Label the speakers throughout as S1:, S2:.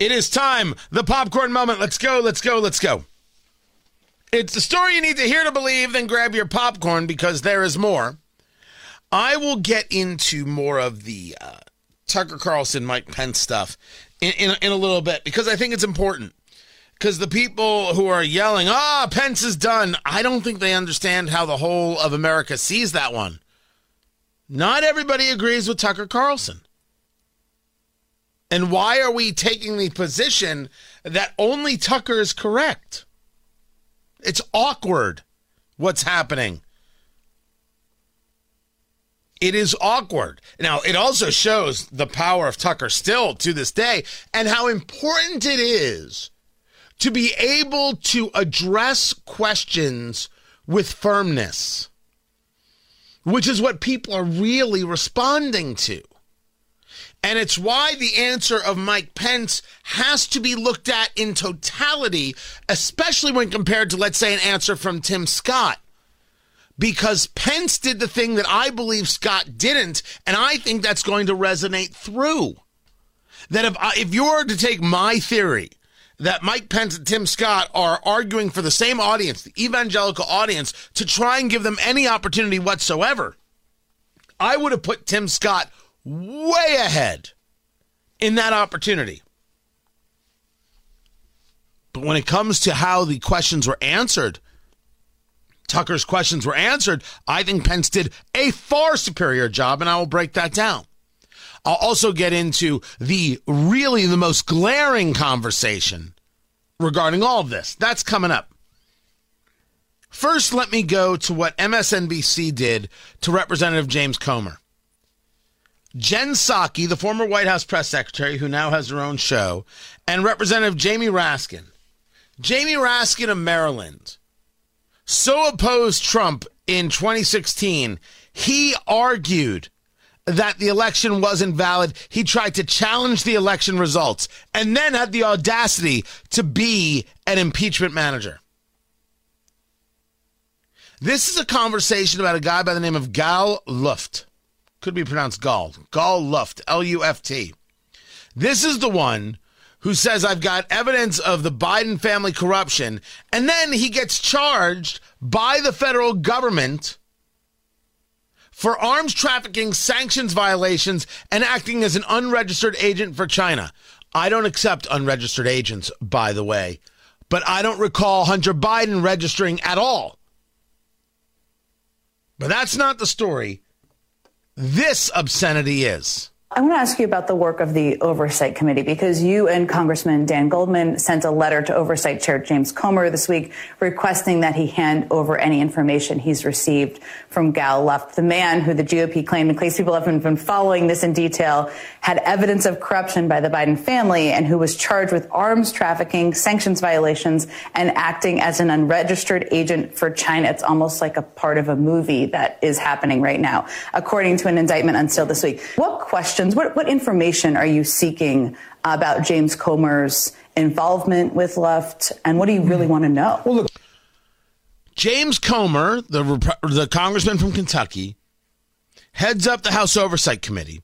S1: It is time. The popcorn moment. Let's go, let's go, let's go. It's the story you need to hear to believe, then grab your popcorn because there is more. I will get into more of the uh, Tucker Carlson, Mike Pence stuff in, in, in a little bit because I think it's important. Because the people who are yelling, ah, oh, Pence is done, I don't think they understand how the whole of America sees that one. Not everybody agrees with Tucker Carlson. And why are we taking the position that only Tucker is correct? It's awkward what's happening. It is awkward. Now, it also shows the power of Tucker still to this day and how important it is to be able to address questions with firmness, which is what people are really responding to. And it's why the answer of Mike Pence has to be looked at in totality, especially when compared to, let's say, an answer from Tim Scott because Pence did the thing that I believe Scott didn't, and I think that's going to resonate through. That if I, if you were to take my theory that Mike Pence and Tim Scott are arguing for the same audience, the evangelical audience, to try and give them any opportunity whatsoever, I would have put Tim Scott way ahead in that opportunity. But when it comes to how the questions were answered, Tucker's questions were answered, I think Pence did a far superior job, and I will break that down. I'll also get into the really the most glaring conversation regarding all of this. That's coming up. First, let me go to what MSNBC did to Representative James Comer. Jen Psaki, the former White House press secretary who now has her own show, and Representative Jamie Raskin. Jamie Raskin of Maryland so opposed Trump in 2016, he argued that the election wasn't valid. He tried to challenge the election results and then had the audacity to be an impeachment manager. This is a conversation about a guy by the name of Gal Luft. Could be pronounced Gall. Gall Luft, L U F T. This is the one who says, I've got evidence of the Biden family corruption. And then he gets charged by the federal government for arms trafficking sanctions violations and acting as an unregistered agent for China. I don't accept unregistered agents, by the way, but I don't recall Hunter Biden registering at all. But that's not the story. This obscenity is.
S2: I want to ask you about the work of the Oversight Committee because you and Congressman Dan Goldman sent a letter to Oversight Chair James Comer this week requesting that he hand over any information he's received from Gal Luft, the man who the GOP claimed, in case people haven't been following this in detail, had evidence of corruption by the Biden family and who was charged with arms trafficking, sanctions violations, and acting as an unregistered agent for China. It's almost like a part of a movie that is happening right now, according to an indictment unsealed this week. What question questions. What, what information are you seeking about James Comer's involvement with Luft, and what do you really want to know? Well, look.
S1: James Comer, the, the congressman from Kentucky, heads up the House Oversight Committee,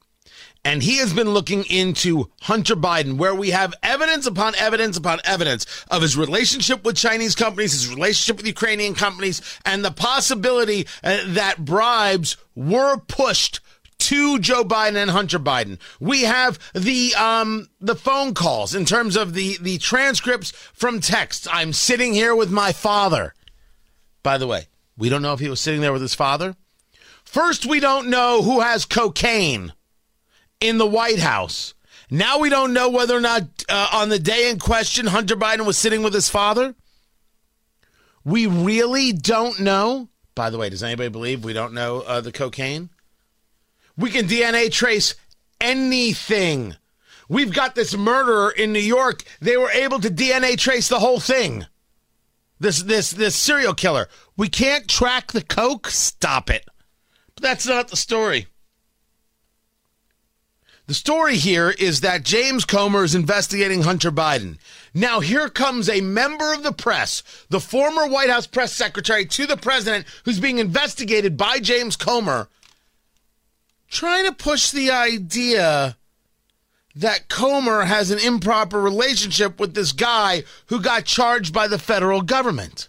S1: and he has been looking into Hunter Biden, where we have evidence upon evidence upon evidence of his relationship with Chinese companies, his relationship with Ukrainian companies, and the possibility uh, that bribes were pushed to Joe Biden and Hunter Biden. We have the um the phone calls in terms of the the transcripts from texts. I'm sitting here with my father. By the way, we don't know if he was sitting there with his father. First, we don't know who has cocaine in the White House. Now we don't know whether or not uh, on the day in question Hunter Biden was sitting with his father. We really don't know. By the way, does anybody believe we don't know uh, the cocaine? We can DNA trace anything. We've got this murderer in New York. They were able to DNA trace the whole thing. This this this serial killer. We can't track the coke. Stop it. But that's not the story. The story here is that James Comer is investigating Hunter Biden. Now, here comes a member of the press, the former White House press secretary to the president, who's being investigated by James Comer, trying to push the idea that Comer has an improper relationship with this guy who got charged by the federal government.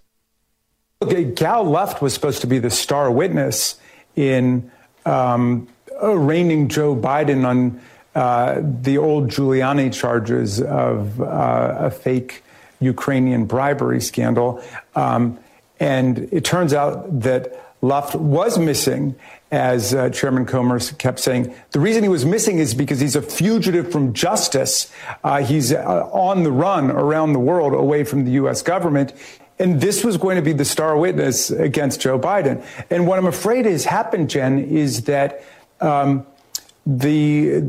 S3: Okay, Gal Luft was supposed to be the star witness in um, arraigning Joe Biden on uh, the old Giuliani charges of uh, a fake Ukrainian bribery scandal. Um, and it turns out that Luft was missing, as uh, Chairman Comer kept saying. The reason he was missing is because he's a fugitive from justice. Uh, he's uh, on the run around the world away from the U.S. government. And this was going to be the star witness against Joe Biden. And what I'm afraid has happened, Jen, is that um, the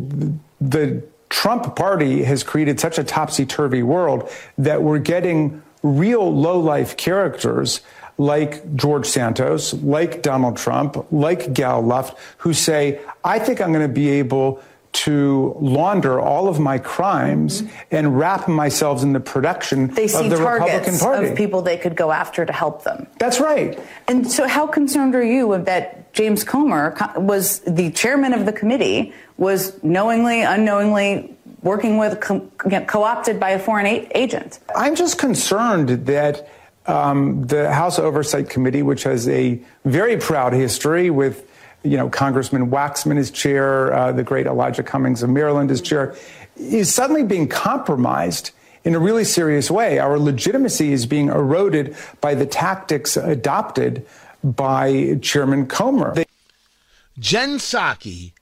S3: the Trump party has created such a topsy turvy world that we're getting real low life characters like George Santos, like Donald Trump, like Gal Luft, who say, I think I'm going to be able to launder all of my crimes mm-hmm. and wrap myself in the production
S2: they see
S3: of the
S2: targets
S3: Republican Party.
S2: Of people they could go after to help them.
S3: That's right.
S2: And so, how concerned are you that James Comer was the chairman of the committee, was knowingly, unknowingly working with, co opted by a foreign agent?
S3: I'm just concerned that. Um, the House Oversight Committee, which has a very proud history with you know, Congressman Waxman is chair, uh, the great Elijah Cummings of Maryland is chair, is suddenly being compromised in a really serious way. Our legitimacy is being eroded by the tactics adopted by Chairman Comer. They-
S1: Jen Psaki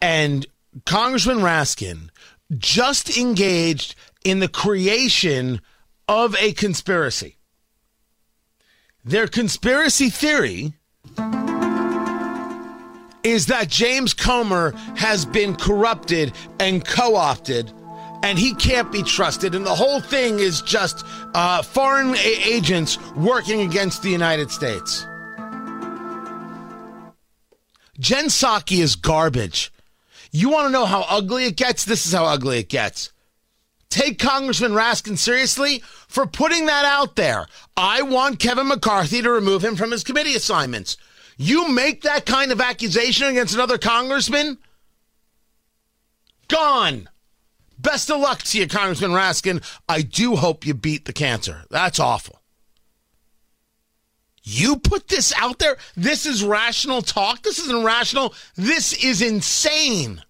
S1: and Congressman Raskin just engaged in the creation of a conspiracy. Their conspiracy theory is that James Comer has been corrupted and co opted and he can't be trusted. And the whole thing is just uh, foreign a- agents working against the United States. Jen Psaki is garbage. You want to know how ugly it gets? This is how ugly it gets. Take Congressman Raskin seriously for putting that out there. I want Kevin McCarthy to remove him from his committee assignments. You make that kind of accusation against another congressman? Gone. Best of luck to you, Congressman Raskin. I do hope you beat the cancer. That's awful. You put this out there? This is rational talk? This isn't rational. This is insane.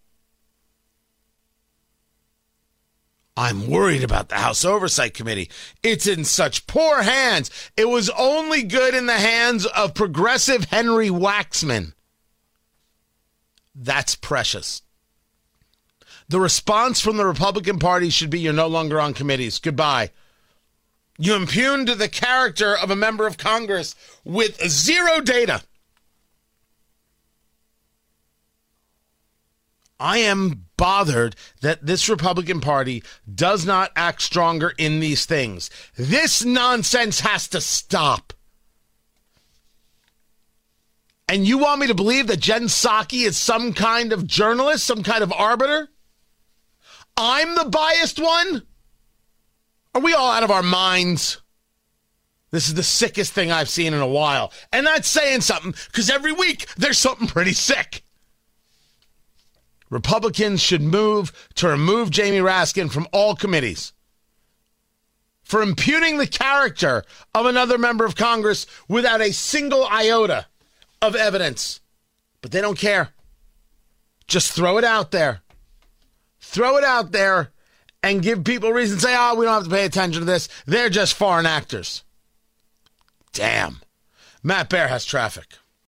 S1: I'm worried about the House Oversight Committee. It's in such poor hands. It was only good in the hands of progressive Henry Waxman. That's precious. The response from the Republican Party should be you're no longer on committees. Goodbye. You impugned the character of a member of Congress with zero data. I am bothered that this Republican Party does not act stronger in these things. This nonsense has to stop. And you want me to believe that Jen Psaki is some kind of journalist, some kind of arbiter? I'm the biased one? Are we all out of our minds? This is the sickest thing I've seen in a while. And that's saying something because every week there's something pretty sick. Republicans should move to remove Jamie Raskin from all committees for impugning the character of another member of Congress without a single iota of evidence. But they don't care. Just throw it out there. Throw it out there and give people reason to say, oh, we don't have to pay attention to this. They're just foreign actors. Damn. Matt Bear has traffic.